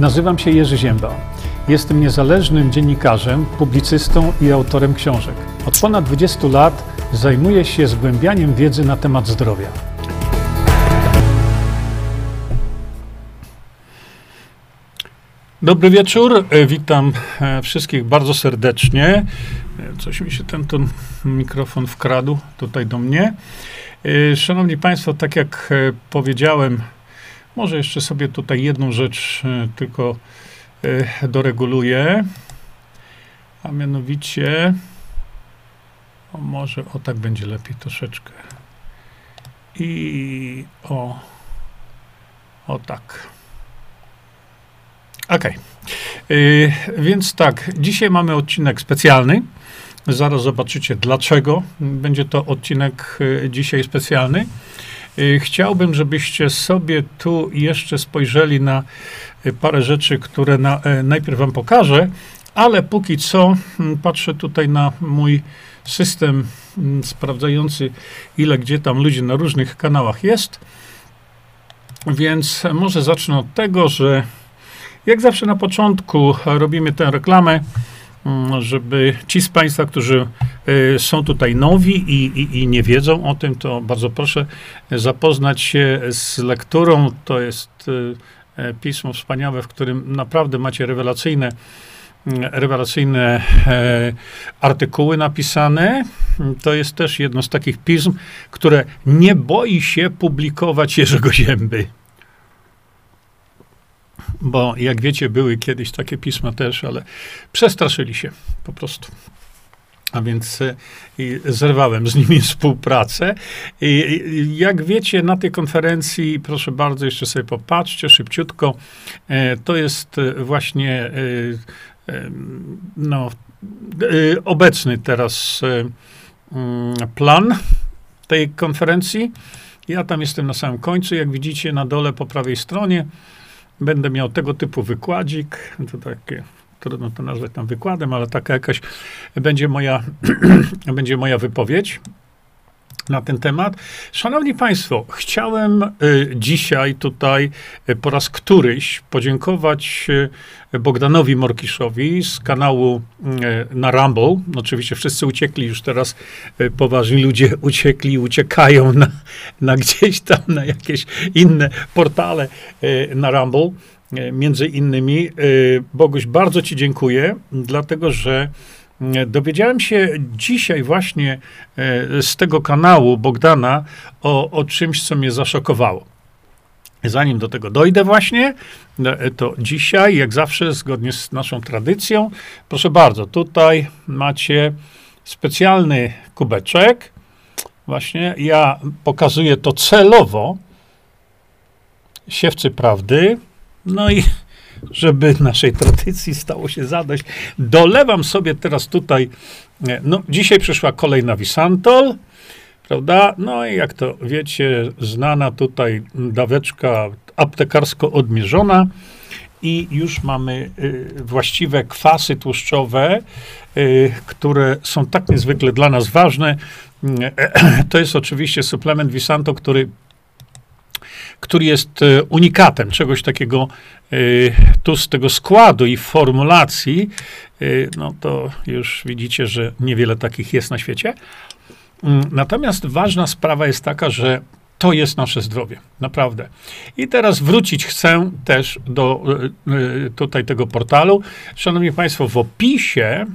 Nazywam się Jerzy Ziemba. Jestem niezależnym dziennikarzem, publicystą i autorem książek. Od ponad 20 lat zajmuję się zgłębianiem wiedzy na temat zdrowia. Dobry wieczór, E, witam e, wszystkich bardzo serdecznie. E, Coś mi się ten, ten mikrofon wkradł tutaj do mnie. Szanowni Państwo, tak jak powiedziałem, może jeszcze sobie tutaj jedną rzecz e, tylko e, doreguluję, a mianowicie, o może o tak będzie lepiej troszeczkę. I o, o tak. Okej. Yy, Więc tak, dzisiaj mamy odcinek specjalny. Zaraz zobaczycie dlaczego będzie to odcinek dzisiaj specjalny. Y, Chciałbym, żebyście sobie tu jeszcze spojrzeli na y, parę rzeczy, które na, e, najpierw Wam pokażę, ale póki co mm, patrzę tutaj na mój system mm, sprawdzający, ile gdzie tam ludzi na różnych kanałach jest. Więc może zacznę od tego, że jak zawsze na początku robimy tę reklamę, żeby ci z Państwa, którzy y, są tutaj nowi i, i, i nie wiedzą o tym, to bardzo proszę zapoznać się z lekturą. To jest e, pismo wspaniałe, w którym naprawdę macie rewelacyjne, mm, rewelacyjne e, artykuły napisane. To jest też jedno z takich pism, które nie boi się publikować Jerzego Zięby. Bo jak wiecie, były kiedyś takie pisma też, ale przestraszyli się po prostu. A więc e, i zerwałem z nimi współpracę. I, jak wiecie, na tej konferencji, proszę bardzo, jeszcze sobie popatrzcie szybciutko, e, to jest e, właśnie no, obecny teraz mm, plan tej konferencji. Ja tam jestem na samym końcu, jak widzicie na dole po prawej stronie. Będę miał tego typu wykładzik. To takie, trudno to nazwać tam wykładem, ale taka jakaś będzie moja, będzie moja wypowiedź na ten temat. Szanowni Państwo, chciałem y, dzisiaj tutaj y, po raz któryś podziękować y, Bogdanowi Morkiszowi z kanału na Rumble. Oczywiście wszyscy uciekli już teraz, poważni ludzie uciekli, uciekają na, na gdzieś tam, na jakieś inne portale na Rumble. Między innymi, Boguś, bardzo Ci dziękuję, dlatego że dowiedziałem się dzisiaj właśnie y, z tego kanału Bogdana o, o czymś, co mnie zaszokowało. Zanim do tego dojdę właśnie, y, to dzisiaj, jak zawsze, zgodnie z naszą tradycją, proszę bardzo, tutaj macie specjalny kubeczek. Właśnie ja pokazuję to celowo, siewcy prawdy. No i żeby naszej tradycji stało się zadość, dolewam sobie teraz tutaj, e, no dzisiaj przyszła kolej na Wisantol, prawda? No i jak to wiecie, znana tutaj daweczka aptekarsko odmierzona i już mamy y, właściwe kwasy tłuszczowe, y, które są tak niezwykle dla nas ważne. To jest oczywiście suplement Visanto, który który jest e, unikatem czegoś takiego e, tu z tego składu i formulacji, e, no to już widzicie, że niewiele takich jest na świecie. Mm, Natomiast ważna sprawa jest taka, że to jest nasze zdrowie, naprawdę. I teraz wrócić chcę też do tutaj tego portalu. Szanowni Państwo, w opisie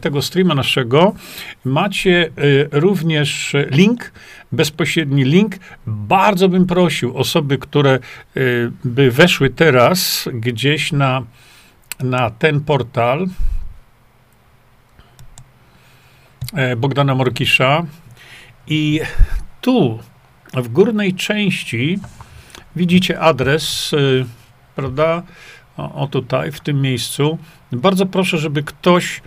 tego streama naszego macie e, również link, bezpośredni link. Bardzo bym prosił osoby, które e, by weszły teraz gdzieś na, na ten portal e, Bogdana Morkisza i tu w górnej części widzicie adres, prawda? O, o tutaj, w tym miejscu. Bardzo proszę, żeby ktoś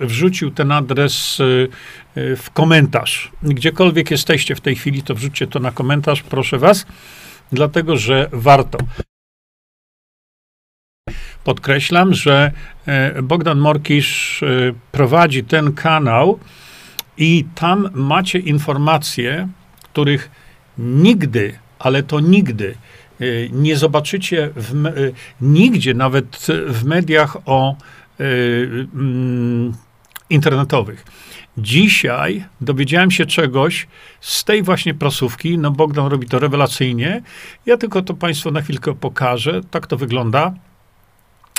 wrzucił ten adres y, y, w komentarz. Gdziekolwiek jesteście w tej chwili, to wrzućcie to na komentarz, proszę was, dlatego że warto. Podkreślam, że e, Bogdan Morkisz e, prowadzi ten kanał i tam macie informacje, których nigdy, ale to nigdy y, nie zobaczycie w, nigdzie, nawet w mediach o internetowych. Dzisiaj dowiedziałem się czegoś z tej właśnie prasówki. No Bogdan robi to rewelacyjnie. Ja tylko to Państwu na chwilkę pokażę. Tak to wygląda.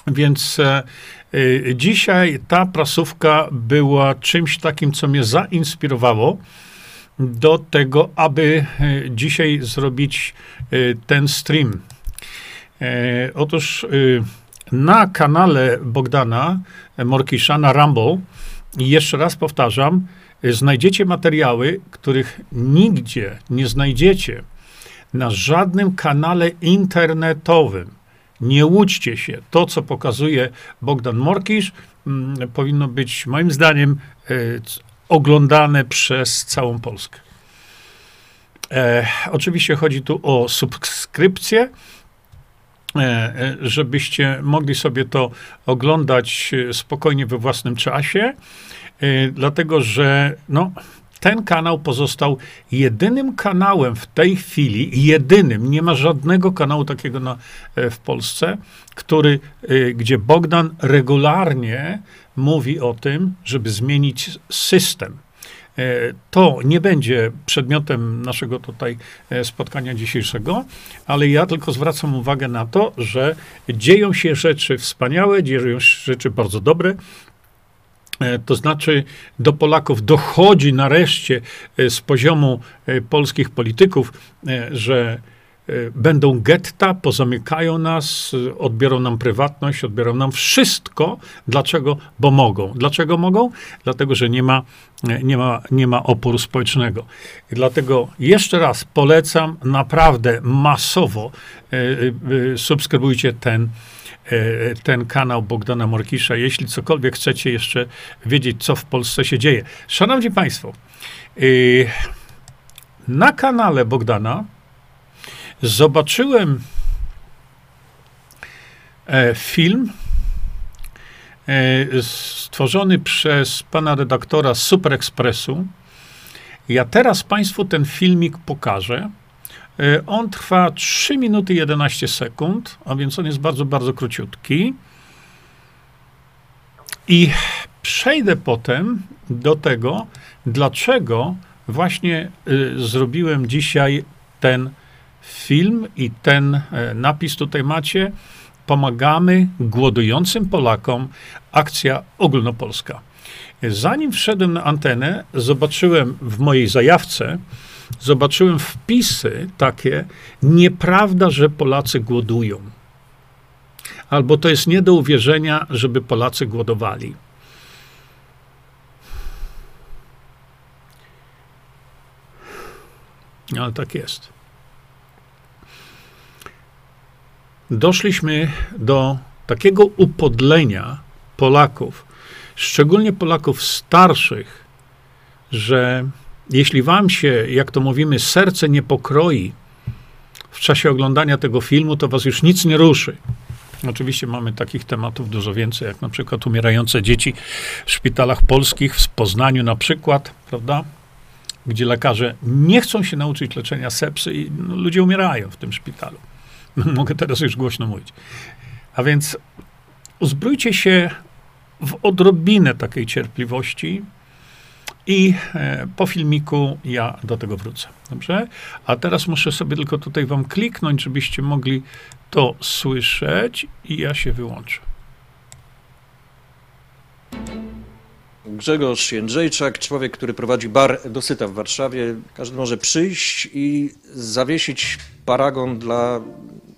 Więc e, e, dzisiaj ta prasówka była czymś takim, co mnie zainspirowało do tego, aby e, dzisiaj zrobić e, ten stream. Otóż e, na kanale Bogdana e, Morkisza, na Rumble, i jeszcze raz powtarzam, e, znajdziecie materiały, których nigdzie nie znajdziecie na żadnym kanale internetowym. Nie łudźcie się. To, co pokazuje Bogdan Morkisz, mm, powinno być moim zdaniem c- oglądane przez całą Polskę. E, oczywiście chodzi tu o subskrypcję, żebyście mogli sobie to oglądać e, spokojnie we własnym czasie, e, dlatego że no, ten kanał pozostał jedynym kanałem w tej chwili, jedynym, nie ma żadnego kanału takiego na, e, w Polsce, który, e, gdzie Bogdan regularnie mówi o tym, żeby zmienić system. E, To nie będzie przedmiotem naszego tutaj e, spotkania dzisiejszego, ale ja tylko zwracam uwagę na to, że dzieją się rzeczy wspaniałe, dzieją się rzeczy bardzo dobre. E, To znaczy, do Polaków dochodzi nareszcie z poziomu polskich polityków, że będą getta, pozamykają nas, e, odbiorą nam prywatność, odbiorą nam wszystko. Dlaczego? Bo mogą. Dlaczego mogą? Dlatego, że nie ma, e, nie ma, nie ma oporu społecznego. Dlatego jeszcze raz polecam naprawdę masowo e, e, subskrybujcie ten e, ten kanał Bogdana Morkisza, jeśli cokolwiek chcecie jeszcze wiedzieć, co w Polsce się dzieje. Szanowni Państwo, na kanale Bogdana zobaczyłem e, film e, stworzony przez pana redaktora Super Expressu. Ja teraz Państwu ten filmik pokażę. E, On trwa 3 minuty 11 sekund, a więc on jest bardzo, bardzo króciutki. I przejdę potem do tego, dlaczego właśnie y, zrobiłem dzisiaj ten film i ten e, napis tutaj macie. Pomagamy głodującym Polakom. Akcja ogólnopolska. Zanim wszedłem na antenę, zobaczyłem w mojej zajawce, zobaczyłem wpisy takie, nieprawda, że Polacy głodują. Albo to jest nie do uwierzenia, żeby Polacy głodowali. Ale tak jest. Doszliśmy do takiego upodlenia Polaków, szczególnie Polaków starszych, że jeśli wam się, jak to mówimy, serce nie pokroi w czasie oglądania tego filmu, to was już nic nie ruszy. Oczywiście mamy takich tematów dużo więcej, jak na przykład umierające dzieci w szpitalach polskich, w Poznaniu na przykład, prawda? Gdzie lekarze nie chcą się nauczyć leczenia sepsy i no, ludzie umierają w tym szpitalu. Mogę teraz już głośno mówić. A więc uzbrójcie się w odrobinę takiej cierpliwości i e, po filmiku ja do tego wrócę. Dobrze? A teraz muszę sobie tylko tutaj wam kliknąć, żebyście mogli to słyszeć i ja się wyłączę. Grzegorz Jędrzejczak, człowiek, który prowadzi bar Dosyta w Warszawie. Każdy może przyjść i zawiesić paragon dla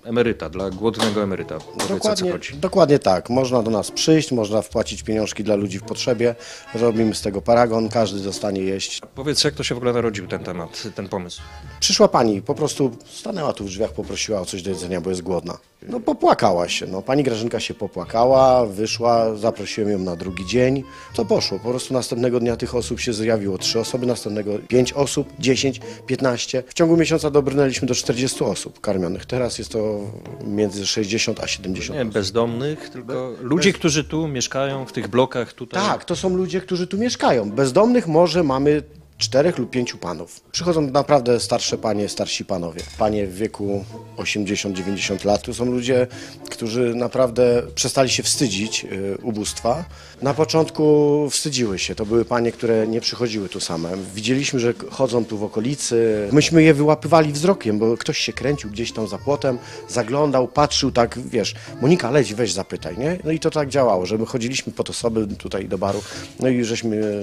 emeryta, dla głodnego emeryta. Powiedz, Dokładnie, dokładnie tak. Można do nas przyjść, można wpłacić pieniążki dla ludzi w potrzebie. Robimy z tego paragon, każdy zostanie jeść. Powiedz, jak to się w ogóle narodził ten temat, ten pomysł. Przyszła pani, po prostu stanęła tu w drzwiach, poprosiła o coś do jedzenia, bo jest głodna. No popłakała się, no pani Grażynka się popłakała, wyszła, zaprosiłem ją na drugi dzień. To poszło, po prostu następnego dnia tych osób się zjawiło trzy osoby, następnego pięć osób, 10, 15. W ciągu miesiąca dobrnęliśmy do 40 osób karmionych. Teraz jest to między 60 a 70 Nie bezdomnych, tylko ludzi, którzy tu mieszkają, w tych blokach tutaj. Tak, to są ludzie, którzy tu mieszkają. Bezdomnych może mamy czterech lub pięciu panów. Przychodzą naprawdę starsze panie, starsi panowie. Panie w wieku 80-90 lat. To są ludzie, którzy naprawdę przestali się wstydzić y, ubóstwa. Na początku wstydziły się. To były panie, które nie przychodziły tu same. Widzieliśmy, że chodzą tu w okolicy. Myśmy je wyłapywali wzrokiem, bo ktoś się kręcił gdzieś tam za płotem, zaglądał, patrzył tak, wiesz, Monika, leć, weź zapytaj, nie? No i to tak działało, że my chodziliśmy pod osoby tutaj do baru, no i żeśmy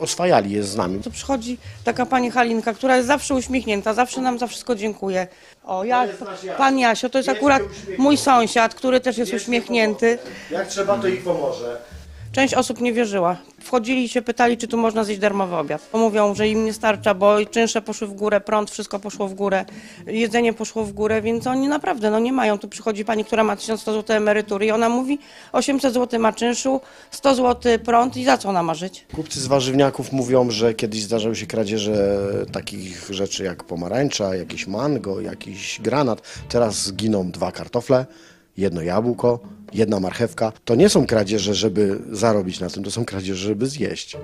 e, oswajali je z nami. To przychodzi taka pani Halinka, która jest zawsze uśmiechnięta, zawsze nam za wszystko dziękuję. O, ja, pan Jasio, to jest akurat mój sąsiad, który też jest uśmiechnięty. Jak trzeba, to ich pomoże. Część osób nie wierzyła. Wchodzili i się pytali, czy tu można zjeść darmowy obiad. Mówią, że im nie starcza, bo czynsze poszły w górę, prąd, wszystko poszło w górę, jedzenie poszło w górę, więc oni naprawdę no nie mają. Tu przychodzi pani, która ma 1100 zł emerytury i ona mówi 800 zł ma czynszu, 100 zł prąd i za co ona ma żyć? Kupcy z warzywniaków mówią, że kiedyś zdarzały się kradzieże takich rzeczy jak pomarańcza, jakieś mango, jakiś granat. Teraz zginą dwa kartofle, jedno jabłko, jedna marchewka. To nie są kradzieże, żeby zarobić na tym, to są kradzieże, żeby zjeść.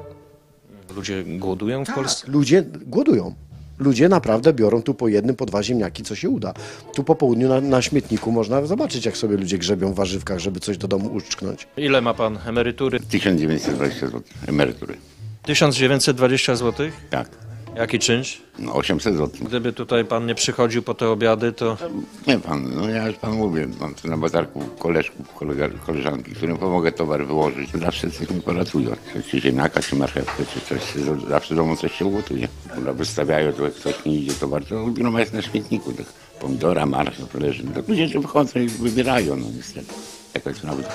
Ludzie głodują w Polsce? Ludzie głodują. Ludzie naprawdę biorą tu po jednym, po dwa ziemniaki, co się uda. Tu po południu na, na śmietniku można zobaczyć, jak sobie ludzie grzebią w warzywkach, żeby coś do domu uszczknąć. Ile ma pan emerytury? 1920 zł emerytury. 1920 zł? Tak. Jaki czynsz? No 800 zł. Gdyby tutaj pan nie przychodził po te obiady, to Nie pan, no ja już pan mówię, mam tu na bazarku koleżków, kolega, koleżanki, którym pomogę towar wyłożyć. Zawsze coś mi poracują. Czy ziemniaka, czy marchewkę, czy coś. Zawsze w domu coś się ugotuje. Kurwa, wystawiają, to jak ktoś nie idzie towar, to groma jest na śmietniku. Tak pomidora, marchew, to leży. To ludzie że wychodzą i wybierają, no niestety. Taka jest prawda.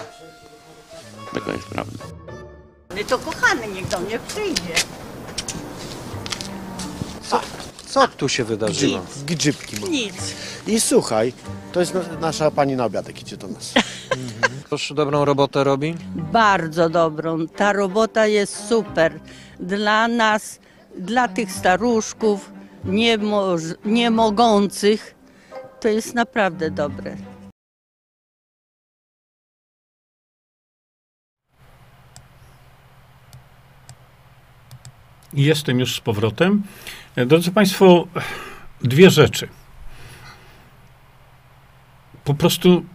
Taka jest prawda. No to kochany niech do mnie przyjdzie. Co tu się wydarzyło? Grzybki. mam. Nic. I słuchaj, to jest na, nasza pani na obiadek, idzie do nas. Proszę, dobrą robotę robi? Bardzo dobrą. Ta robota jest super. Dla nas, dla tych staruszków, nie, moż- nie mogących, to jest naprawdę dobre. Jestem już z powrotem. Drodzy Państwo, dwie rzeczy. Po prostu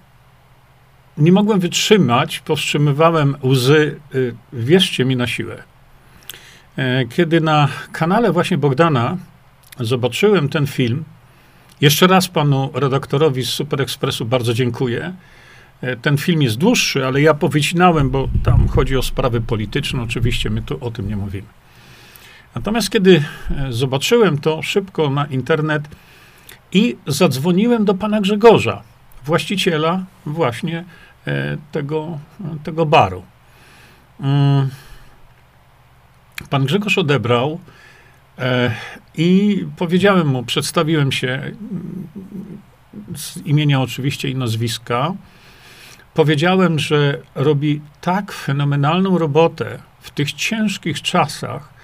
nie mogłem wytrzymać, powstrzymywałem łzy, y, wierzcie mi na siłę. E, Kiedy na kanale właśnie Bogdana zobaczyłem ten film, jeszcze raz panu redaktorowi z Super Expressu bardzo dziękuję. E, Ten film jest dłuższy, ale ja powycinałem, bo tam chodzi o sprawy polityczne. Oczywiście my tu o tym nie mówimy. Natomiast kiedy e, zobaczyłem to szybko na internet i zadzwoniłem do pana Grzegorza, właściciela właśnie e, tego, tego baru. Mm. Pan Grzegorz odebrał e, i powiedziałem mu, przedstawiłem się mm, z imienia oczywiście i nazwiska. Powiedziałem, że robi tak fenomenalną robotę w tych ciężkich czasach,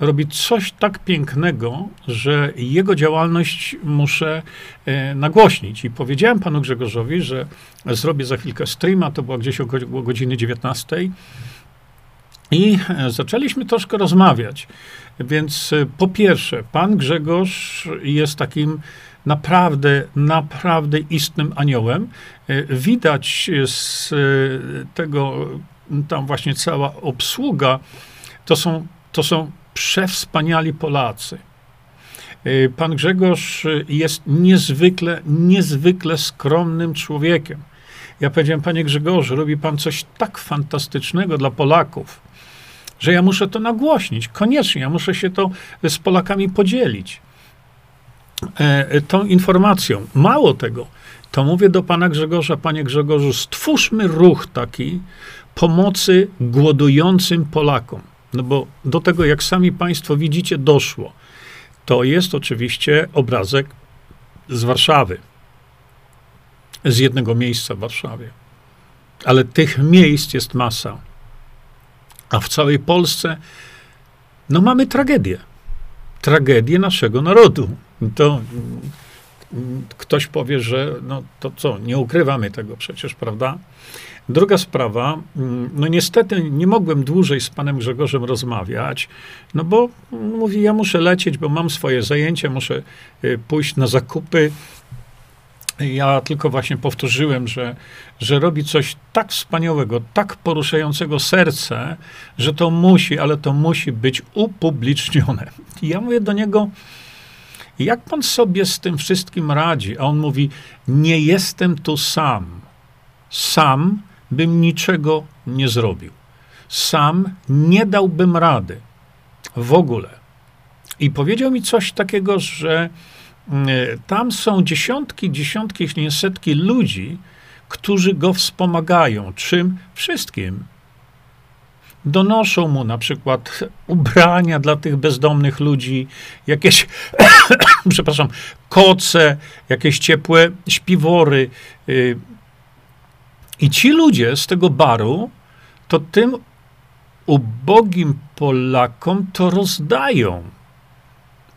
robi coś tak pięknego, że jego działalność muszę e, nagłośnić. I powiedziałem panu Grzegorzowi, że zrobię za chwilkę streama, to było gdzieś około godziny 19. I e, zaczęliśmy troszkę rozmawiać. Więc e, po pierwsze, pan Grzegorz jest takim naprawdę, naprawdę istnym aniołem. E, Widać z tego, tam właśnie cała obsługa, to są, to są przewspaniali Polacy. E, Pan Grzegorz e, jest niezwykle, niezwykle skromnym człowiekiem. Ja powiedziałem, panie Grzegorzu, robi pan coś tak fantastycznego dla Polaków, że ja muszę to nagłośnić. Koniecznie, ja muszę się to z Polakami podzielić. E, tą informacją. Mało tego, to mówię do pana Grzegorza, panie Grzegorzu, stwórzmy ruch taki pomocy głodującym Polakom. No bo do tego, jak sami państwo widzicie, doszło. To jest oczywiście obrazek z Warszawy. Z jednego miejsca w Warszawie. Ale tych miejsc jest masa. A w całej Polsce, no mamy tragedię. Tragedię naszego narodu. To mm, ktoś powie, że no to co, nie ukrywamy tego przecież, prawda? Druga sprawa, mm, no niestety nie mogłem dłużej z panem Grzegorzem rozmawiać, no bo mówi, ja muszę lecieć, bo mam swoje zajęcia, muszę y, pójść na zakupy. Ja tylko właśnie powtórzyłem, że, że robi coś tak wspaniałego, tak poruszającego serce, że to musi, ale to musi być upublicznione. I ja mówię do niego, jak pan sobie z tym wszystkim radzi? A on mówi, nie jestem tu sam. Sam bym niczego nie zrobił. Sam nie dałbym rady. W ogóle. I powiedział mi coś takiego, że mm, tam są dziesiątki, dziesiątki, jeśli nie setki ludzi, którzy go wspomagają. Czym? Wszystkim. Donoszą mu na przykład ubrania dla tych bezdomnych ludzi, jakieś, przepraszam, koce, jakieś ciepłe śpiwory. I ci ludzie z tego baru, to tym ubogim Polakom to rozdają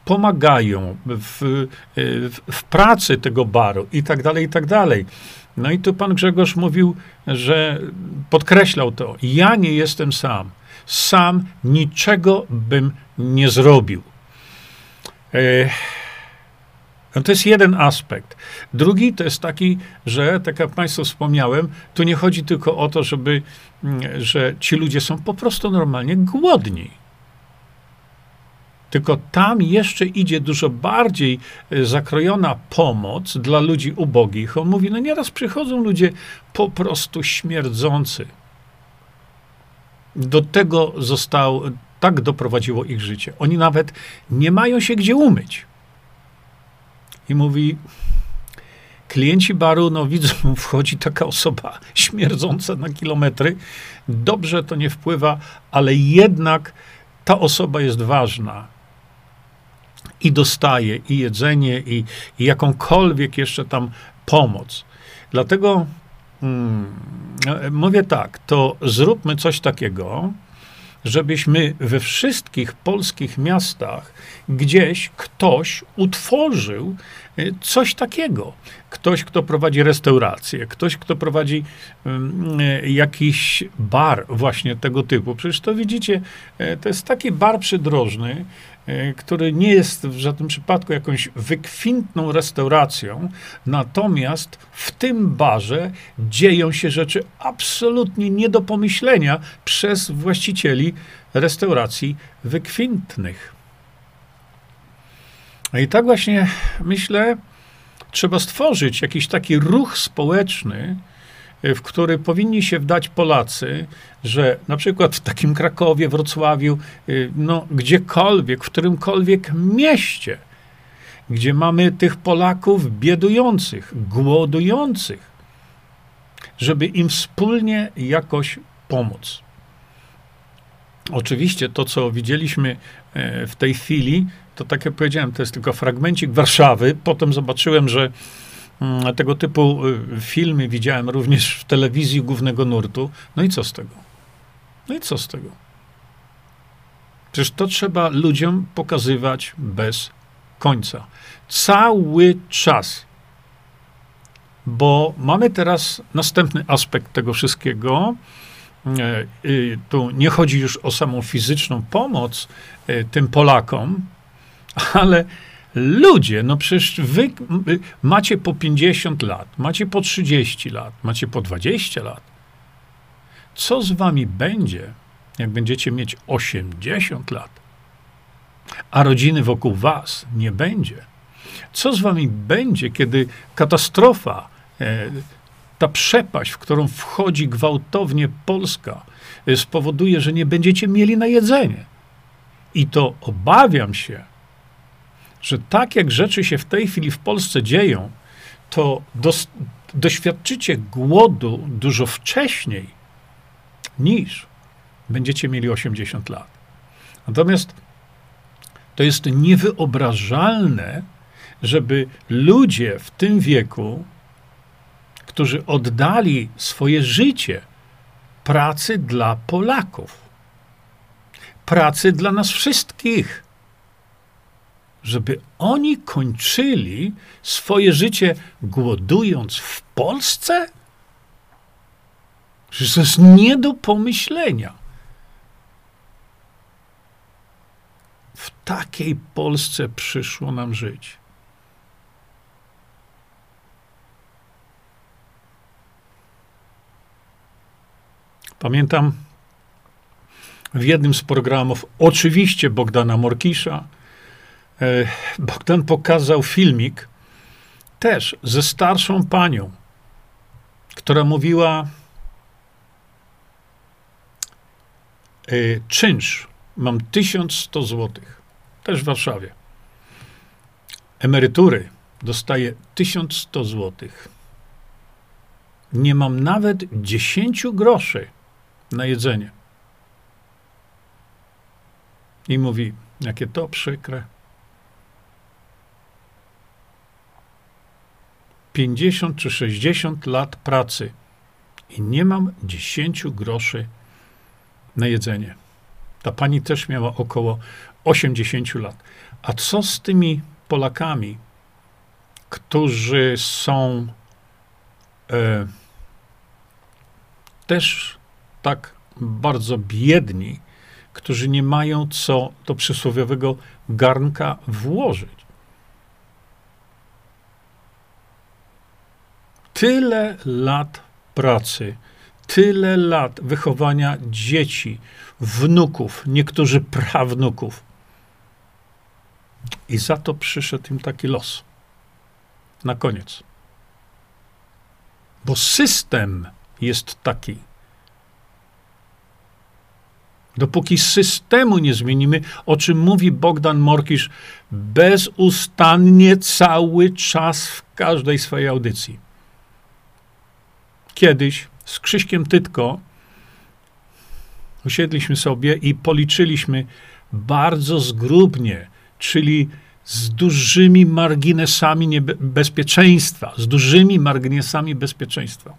pomagają w, w, w pracy tego baru i tak dalej, i tak dalej. No i tu pan Grzegorz mówił, że podkreślał to. Ja nie jestem sam. Sam niczego bym nie zrobił. E, no to jest jeden aspekt. Drugi to jest taki, że, tak jak Państwu wspomniałem, tu nie chodzi tylko o to, żeby, mm, że ci ludzie są po prostu normalnie głodni. Tylko tam jeszcze idzie dużo bardziej e, zakrojona pomoc dla ludzi ubogich. On mówi, no nieraz przychodzą ludzie po prostu śmierdzący. Do tego został, tak doprowadziło ich życie. Oni nawet nie mają się gdzie umyć. I mówi, klienci baru, no widzą, wchodzi taka osoba śmierdząca na kilometry. Dobrze to nie wpływa, ale jednak ta osoba jest ważna i dostaje i jedzenie, i, i jakąkolwiek jeszcze tam pomoc. Dlatego mm, mówię tak, to zróbmy coś takiego, żebyśmy we wszystkich polskich miastach gdzieś ktoś utworzył y, coś takiego. Ktoś, kto prowadzi restaurację, ktoś, kto prowadzi um, jakiś bar właśnie tego typu. Przecież to widzicie, y, to jest taki bar przydrożny, y, który nie jest w żadnym przypadku jakąś wykwintną restauracją, natomiast w tym barze dzieją się rzeczy absolutnie nie do pomyślenia przez właścicieli restauracji wykwintnych. I tak właśnie myślę, trzeba stworzyć jakiś taki ruch społeczny, w który powinni się wdać Polacy, że na przykład w takim Krakowie, Wrocławiu, no gdziekolwiek, w którymkolwiek mieście, gdzie mamy tych Polaków biedujących, głodujących, żeby im wspólnie jakoś pomóc. Oczywiście to, co widzieliśmy e, w tej chwili, to tak jak powiedziałem, to jest tylko fragmencik Warszawy. Potem zobaczyłem, że tego typu y, filmy widziałem również w telewizji głównego nurtu. No i co z tego? No i co z tego? Przecież to trzeba ludziom pokazywać bez końca. Cały czas. Bo mamy teraz następny aspekt tego wszystkiego. E, y, tu nie chodzi już o samą fizyczną pomoc e, tym Polakom, ale ludzie, no przecież wy macie po 50 lat, macie po 30 lat, macie po 20 lat. Co z wami będzie, jak będziecie mieć 80 lat, a rodziny wokół was nie będzie? Co z wami będzie, kiedy katastrofa, e, ta przepaść, w którą wchodzi gwałtownie Polska, e, spowoduje, że nie będziecie mieli na jedzenie? I to obawiam się, że tak jak rzeczy się w tej chwili w Polsce dzieją, to dos, doświadczycie głodu dużo wcześniej niż będziecie mieli 80 lat. Natomiast to jest niewyobrażalne, żeby ludzie w tym wieku, którzy oddali swoje życie pracy dla Polaków, pracy dla nas wszystkich, żeby oni kończyli swoje życie głodując w Polsce? Że to jest nie do pomyślenia. W takiej Polsce przyszło nam żyć. Pamiętam w jednym z programów, oczywiście Bogdana Morkisza, Bogdan pokazał filmik też ze starszą panią, która mówiła: e, Czynsz, mam 1100 złotych, też w Warszawie. Emerytury dostaję 1100 złotych. Nie mam nawet 10 groszy na jedzenie. I mówi, jakie to przykre. 50 czy 60 lat pracy i nie mam 10 groszy na jedzenie. Ta pani też miała około 80 lat. A co z tymi Polakami, którzy są e, też tak bardzo biedni, którzy nie mają co do przysłowiowego garnka włożyć. Tyle lat pracy, tyle lat wychowania dzieci, wnuków, niektórzy prawnuków. I za to przyszedł im taki los. Na koniec. Bo system jest taki. Dopóki systemu nie zmienimy, o czym mówi Bogdan Morkisz bezustannie cały czas w każdej swojej audycji. Kiedyś z Krzyśkiem Tytko usiedliśmy sobie i policzyliśmy bardzo zgrubnie, czyli z dużymi marginesami bezpieczeństwa, z dużymi marginesami bezpieczeństwa.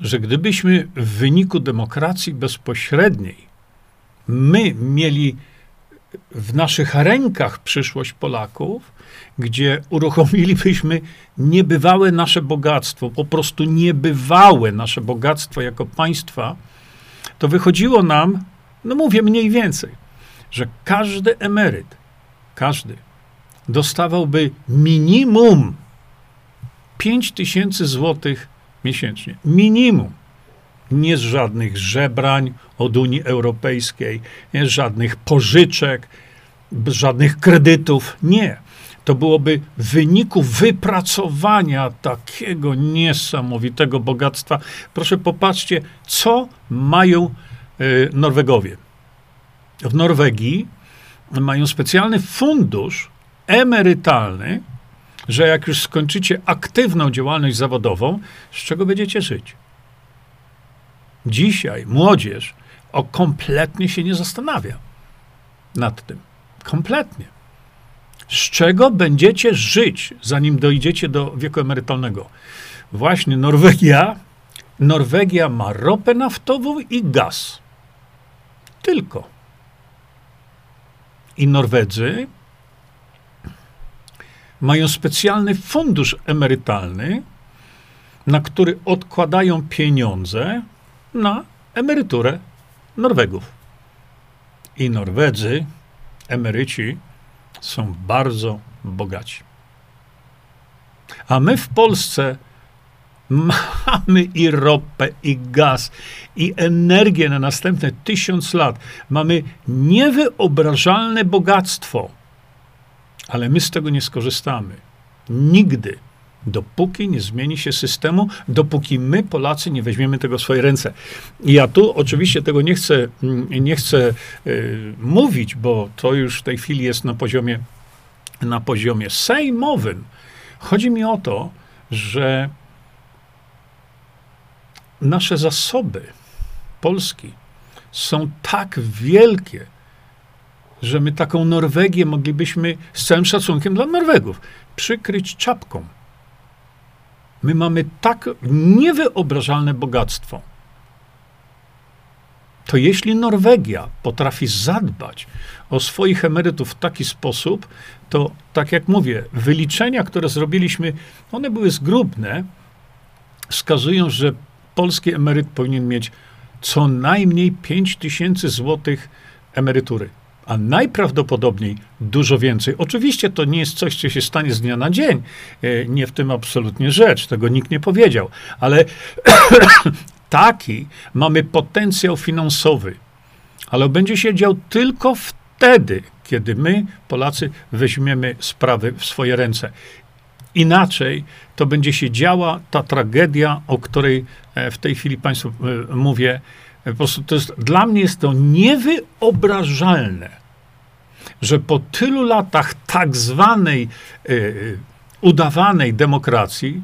że gdybyśmy w wyniku demokracji bezpośredniej my mieli w naszych rękach przyszłość Polaków, gdzie uruchomilibyśmy niebywałe nasze bogactwo, po prostu niebywałe nasze bogactwo jako państwa, to wychodziło nam, no mówię mniej więcej, że każdy emeryt, każdy dostawałby minimum 5 tysięcy złotych miesięcznie. Minimum. Nie z żadnych żebrań od Unii Europejskiej, nie z żadnych pożyczek, bez żadnych kredytów. Nie. To byłoby w wyniku wypracowania takiego niesamowitego bogactwa. Proszę popatrzcie, co mają y, Norwegowie. W Norwegii mają specjalny fundusz emerytalny, że jak już skończycie aktywną działalność zawodową, z czego będziecie żyć? Dzisiaj młodzież o kompletnie się nie zastanawia nad tym. Kompletnie. Z czego będziecie żyć, zanim dojdziecie do wieku emerytalnego? Właśnie Norwegia. Norwegia ma ropę naftową i gaz. Tylko. I Norwedzy mają specjalny fundusz emerytalny, na który odkładają pieniądze na emeryturę Norwegów. I Norwedzy, emeryci, są bardzo bogaci. A my w Polsce mamy i ropę, i gaz, i energię na następne tysiąc lat. Mamy niewyobrażalne bogactwo ale my z tego nie skorzystamy. Nigdy. Dopóki nie zmieni się systemu, dopóki my, Polacy, nie weźmiemy tego w swoje ręce. I ja tu oczywiście tego nie chcę, mm, nie chcę y, mówić, bo to już w tej chwili jest na poziomie, na poziomie sejmowym. Chodzi mi o to, że nasze zasoby Polski są tak wielkie, że my taką Norwegię moglibyśmy z całym szacunkiem dla Norwegów przykryć czapką. My mamy tak niewyobrażalne bogactwo. to jeśli Norwegia potrafi zadbać o swoich emerytów w taki sposób, to tak jak mówię, wyliczenia, które zrobiliśmy, one były zgrubne, wskazują, że polski emeryt powinien mieć co najmniej 5 tysięcy złotych emerytury, a najprawdopodobniej dużo więcej. Oczywiście to nie jest coś, co się stanie z dnia na dzień. E, Nie w tym absolutnie rzecz, tego nikt nie powiedział, ale taki mamy potencjał finansowy, ale będzie się dział tylko wtedy, kiedy my, Polacy, weźmiemy sprawy w swoje ręce. Inaczej to będzie się działa ta tragedia, o której e, w tej chwili Państwu e, mówię. Po prostu to jest, dla mnie jest to niewyobrażalne, że po tylu latach tak zwanej e, udawanej demokracji,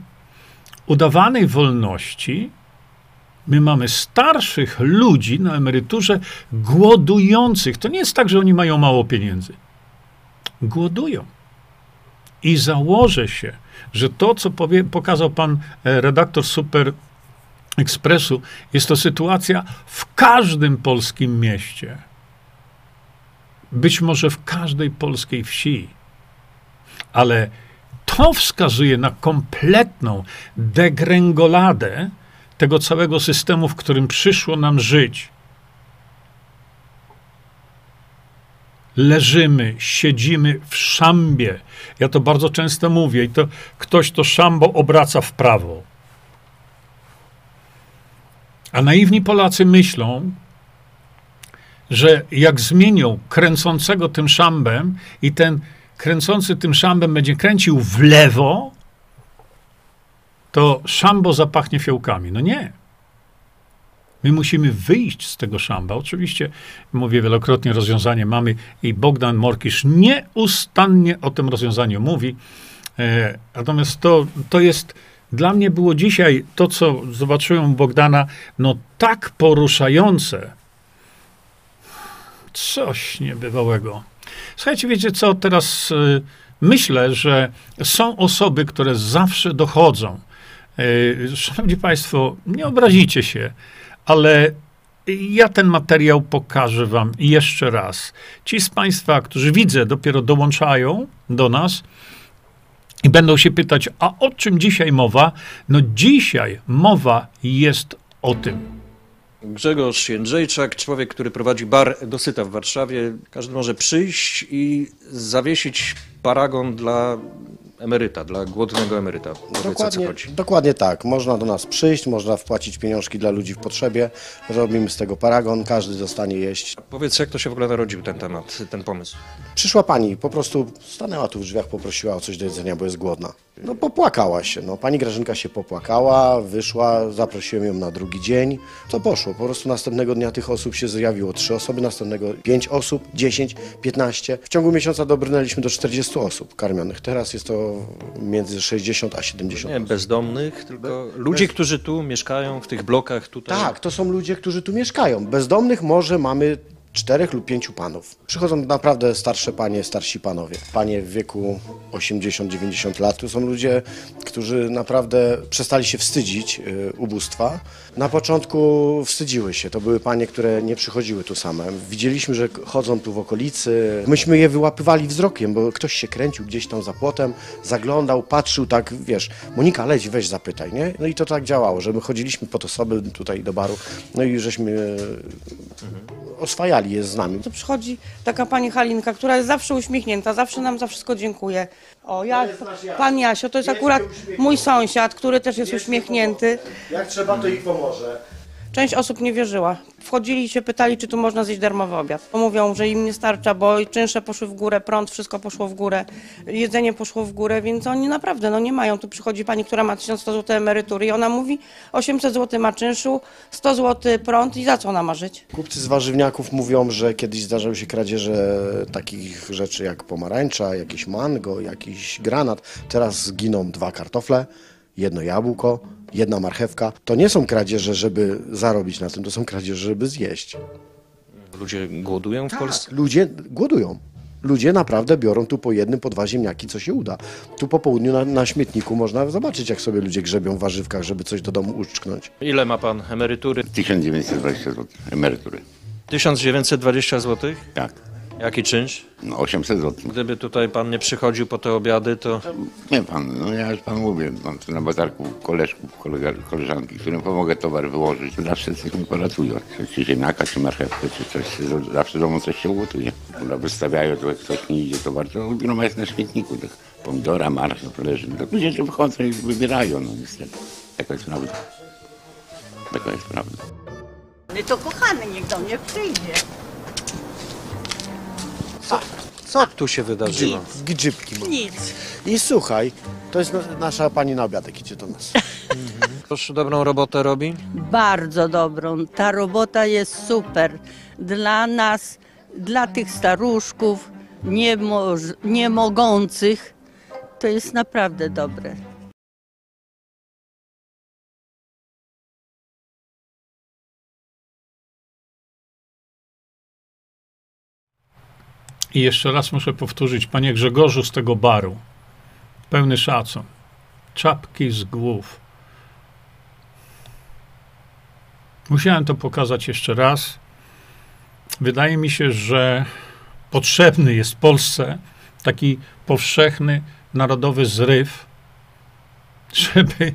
udawanej wolności, my mamy starszych ludzi na emeryturze głodujących. To nie jest tak, że oni mają mało pieniędzy. Głodują. I założę się, że to, co powie, pokazał pan e, redaktor Super Ekspresu, jest to sytuacja w każdym polskim mieście. Być może w każdej polskiej wsi. Ale to wskazuje na kompletną degrengoladę tego całego systemu, w którym przyszło nam żyć. leżymy, siedzimy w szambie. Ja to bardzo często mówię i to ktoś to szambo obraca w prawo. A naiwni Polacy myślą, że jak zmienią kręcącego tym szambem i ten kręcący tym szambem będzie kręcił w lewo, to szambo zapachnie fiołkami. No nie. My musimy wyjść z tego szamba. Oczywiście, mówię wielokrotnie, rozwiązanie mamy i Bogdan Morkisz nieustannie o tym rozwiązaniu mówi. E, natomiast to, to jest, dla mnie było dzisiaj to, co zobaczyłem Bogdana, no tak poruszające. Coś niebywałego. Słuchajcie, wiecie co, teraz y, myślę, że są osoby, które zawsze dochodzą. Y, Szanowni Państwo, nie obrazicie się, ale ja ten materiał pokażę Wam jeszcze raz. Ci z Państwa, którzy widzę, dopiero dołączają do nas i będą się pytać, a o czym dzisiaj mowa? No dzisiaj mowa jest o tym. Grzegorz Jędrzejczak, człowiek, który prowadzi bar Dosyta w Warszawie. Każdy może przyjść i zawiesić paragon dla emeryta, dla głodnego emeryta. Powiedz, o co Dokładnie, chodzi. dokładnie tak. Można do nas przyjść, można wpłacić pieniążki dla ludzi w potrzebie. Robimy z tego paragon, każdy zostanie jeść. Powiedz, jak to się w ogóle narodził ten temat, ten pomysł? Przyszła pani, po prostu stanęła tu w drzwiach, poprosiła o coś do jedzenia, bo jest głodna. No popłakała się, no pani Grażynka się popłakała, wyszła, zaprosiłem ją na drugi dzień. To poszło, po prostu następnego dnia tych osób się zjawiło trzy osoby, następnego pięć osób, 10, 15. W ciągu miesiąca dobrnęliśmy do 40 osób karmionych. Teraz jest to między 60 a 70 Nie osób. bezdomnych, tylko ludzi, którzy tu mieszkają, w tych blokach tutaj. Tak, to są ludzie, którzy tu mieszkają. Bezdomnych może mamy czterech lub pięciu panów. Przychodzą naprawdę starsze panie, starsi panowie. Panie w wieku 80-90 lat. To są ludzie, którzy naprawdę przestali się wstydzić y, ubóstwa. Na początku wstydziły się. To były panie, które nie przychodziły tu same. Widzieliśmy, że chodzą tu w okolicy. Myśmy je wyłapywali wzrokiem, bo ktoś się kręcił gdzieś tam za płotem, zaglądał, patrzył tak, wiesz, Monika, leć, weź zapytaj, nie? No i to tak działało, że my chodziliśmy pod osoby tutaj do baru, no i żeśmy e, oswajali je z nami. To przychodzi taka pani Halinka, która jest zawsze uśmiechnięta, zawsze nam za wszystko dziękuję. O, ja, pan Jasio, to jest akurat mój sąsiad, który też jest uśmiechnięty. Jak trzeba, to ich pomoże. Część osób nie wierzyła. Wchodzili i się pytali, czy tu można zjeść darmowy obiad. Bo Mówią, że im nie starcza, bo czynsze poszły w górę, prąd, wszystko poszło w górę, jedzenie poszło w górę, więc oni naprawdę no nie mają. Tu przychodzi pani, która ma 1100 zł emerytury i ona mówi 800 zł ma czynszu, 100 zł prąd i za co ona ma żyć? Kupcy z warzywniaków mówią, że kiedyś zdarzały się kradzieże takich rzeczy jak pomarańcza, jakieś mango, jakiś granat. Teraz zginą dwa kartofle, jedno jabłko, jedna marchewka. To nie są kradzieże, żeby zarobić na tym, to są kradzieże, żeby zjeść. Ludzie głodują w Polsce? Ludzie głodują. Ludzie naprawdę biorą tu po jednym, po dwa ziemniaki, co się uda. Tu po południu na, na śmietniku można zobaczyć, jak sobie ludzie grzebią w warzywkach, żeby coś do domu uszczknąć. Ile ma pan emerytury? 1920 zł emerytury. 1920 zł? Tak. Jaki czynsz? No 800 zł. Gdyby tutaj pan nie przychodził po te obiady, to Nie pan, no ja już panu mówię, mam tu na bazarku koleżków, kolega, koleżanki, którym pomogę towar wyłożyć. Zawsze coś mi poratują. Czy ziemniaka, czy marchewkę, czy coś. Zawsze domu coś się ugotuje. Wystawiają, to jak ktoś nie idzie towar, to groma jest na śmietniku. Tak pomidora, marchew, leży. To ludzie że wychodzą i wybierają, no niestety. Taka jest prawda. Taka jest prawda. My to kochany niech do mnie przyjdzie. Co tu się wydarzyło? Grzybki. mam. Nic. I słuchaj, to jest na, nasza pani na obiadek, idzie do nas. Proszę, dobrą robotę robi? Bardzo dobrą. Ta robota jest super. Dla nas, dla tych staruszków, niemoż- niemogących, to jest naprawdę dobre. I jeszcze raz muszę powtórzyć, panie Grzegorzu z tego baru, pełny szacun, czapki z głów. Musiałem to pokazać jeszcze raz. Wydaje mi się, że potrzebny jest Polsce taki powszechny, narodowy zryw, żeby,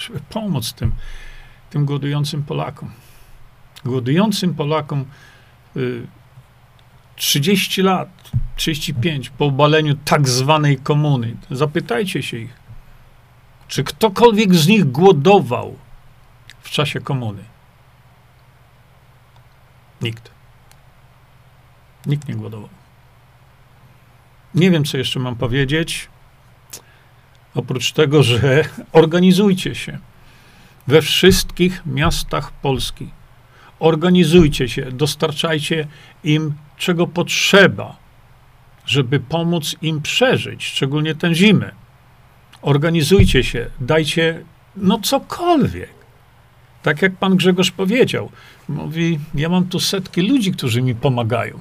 żeby pomóc tym, tym głodującym Polakom głodującym Polakom 30 lat, 35 po obaleniu tak zwanej komuny. Zapytajcie się ich, czy ktokolwiek z nich głodował w czasie komuny. Nikt. Nikt nie głodował. Nie wiem, co jeszcze mam powiedzieć. Oprócz tego, że organizujcie się we wszystkich miastach Polski organizujcie się, dostarczajcie im czego potrzeba, żeby pomóc im przeżyć, szczególnie tę zimę. Organizujcie się, dajcie no cokolwiek. Tak jak pan Grzegorz powiedział, mówi, ja mam tu setki ludzi, którzy mi pomagają.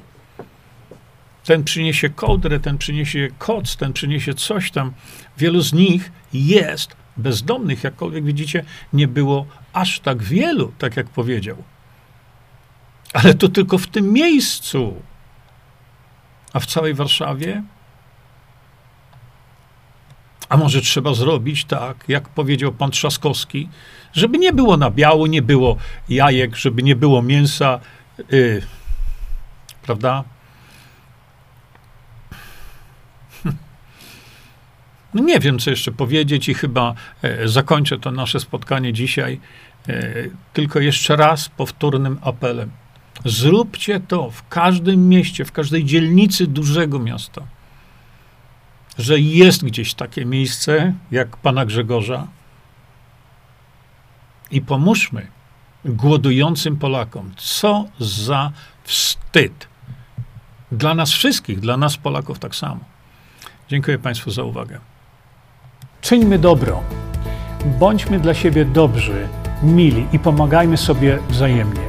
Ten przyniesie kołdrę, ten przyniesie koc, ten przyniesie coś tam. Wielu z nich jest bezdomnych, jakkolwiek widzicie, nie było aż tak wielu, tak jak powiedział. Ale to tylko w tym miejscu. A w całej Warszawie? A może trzeba zrobić tak, jak powiedział pan Trzaskowski, żeby nie było nabiału, nie było jajek, żeby nie było mięsa, yy, prawda? No nie wiem, co jeszcze powiedzieć i chyba e, zakończę to nasze spotkanie dzisiaj e, tylko jeszcze raz powtórnym apelem. Zróbcie to w każdym mieście, w każdej dzielnicy dużego miasta, że jest gdzieś takie miejsce, jak pana Grzegorza, i pomóżmy głodującym Polakom. Co za wstyd. Dla nas wszystkich, dla nas Polaków tak samo. Dziękuję Państwu za uwagę. Czyńmy dobro. Bądźmy dla siebie dobrzy, mili i pomagajmy sobie wzajemnie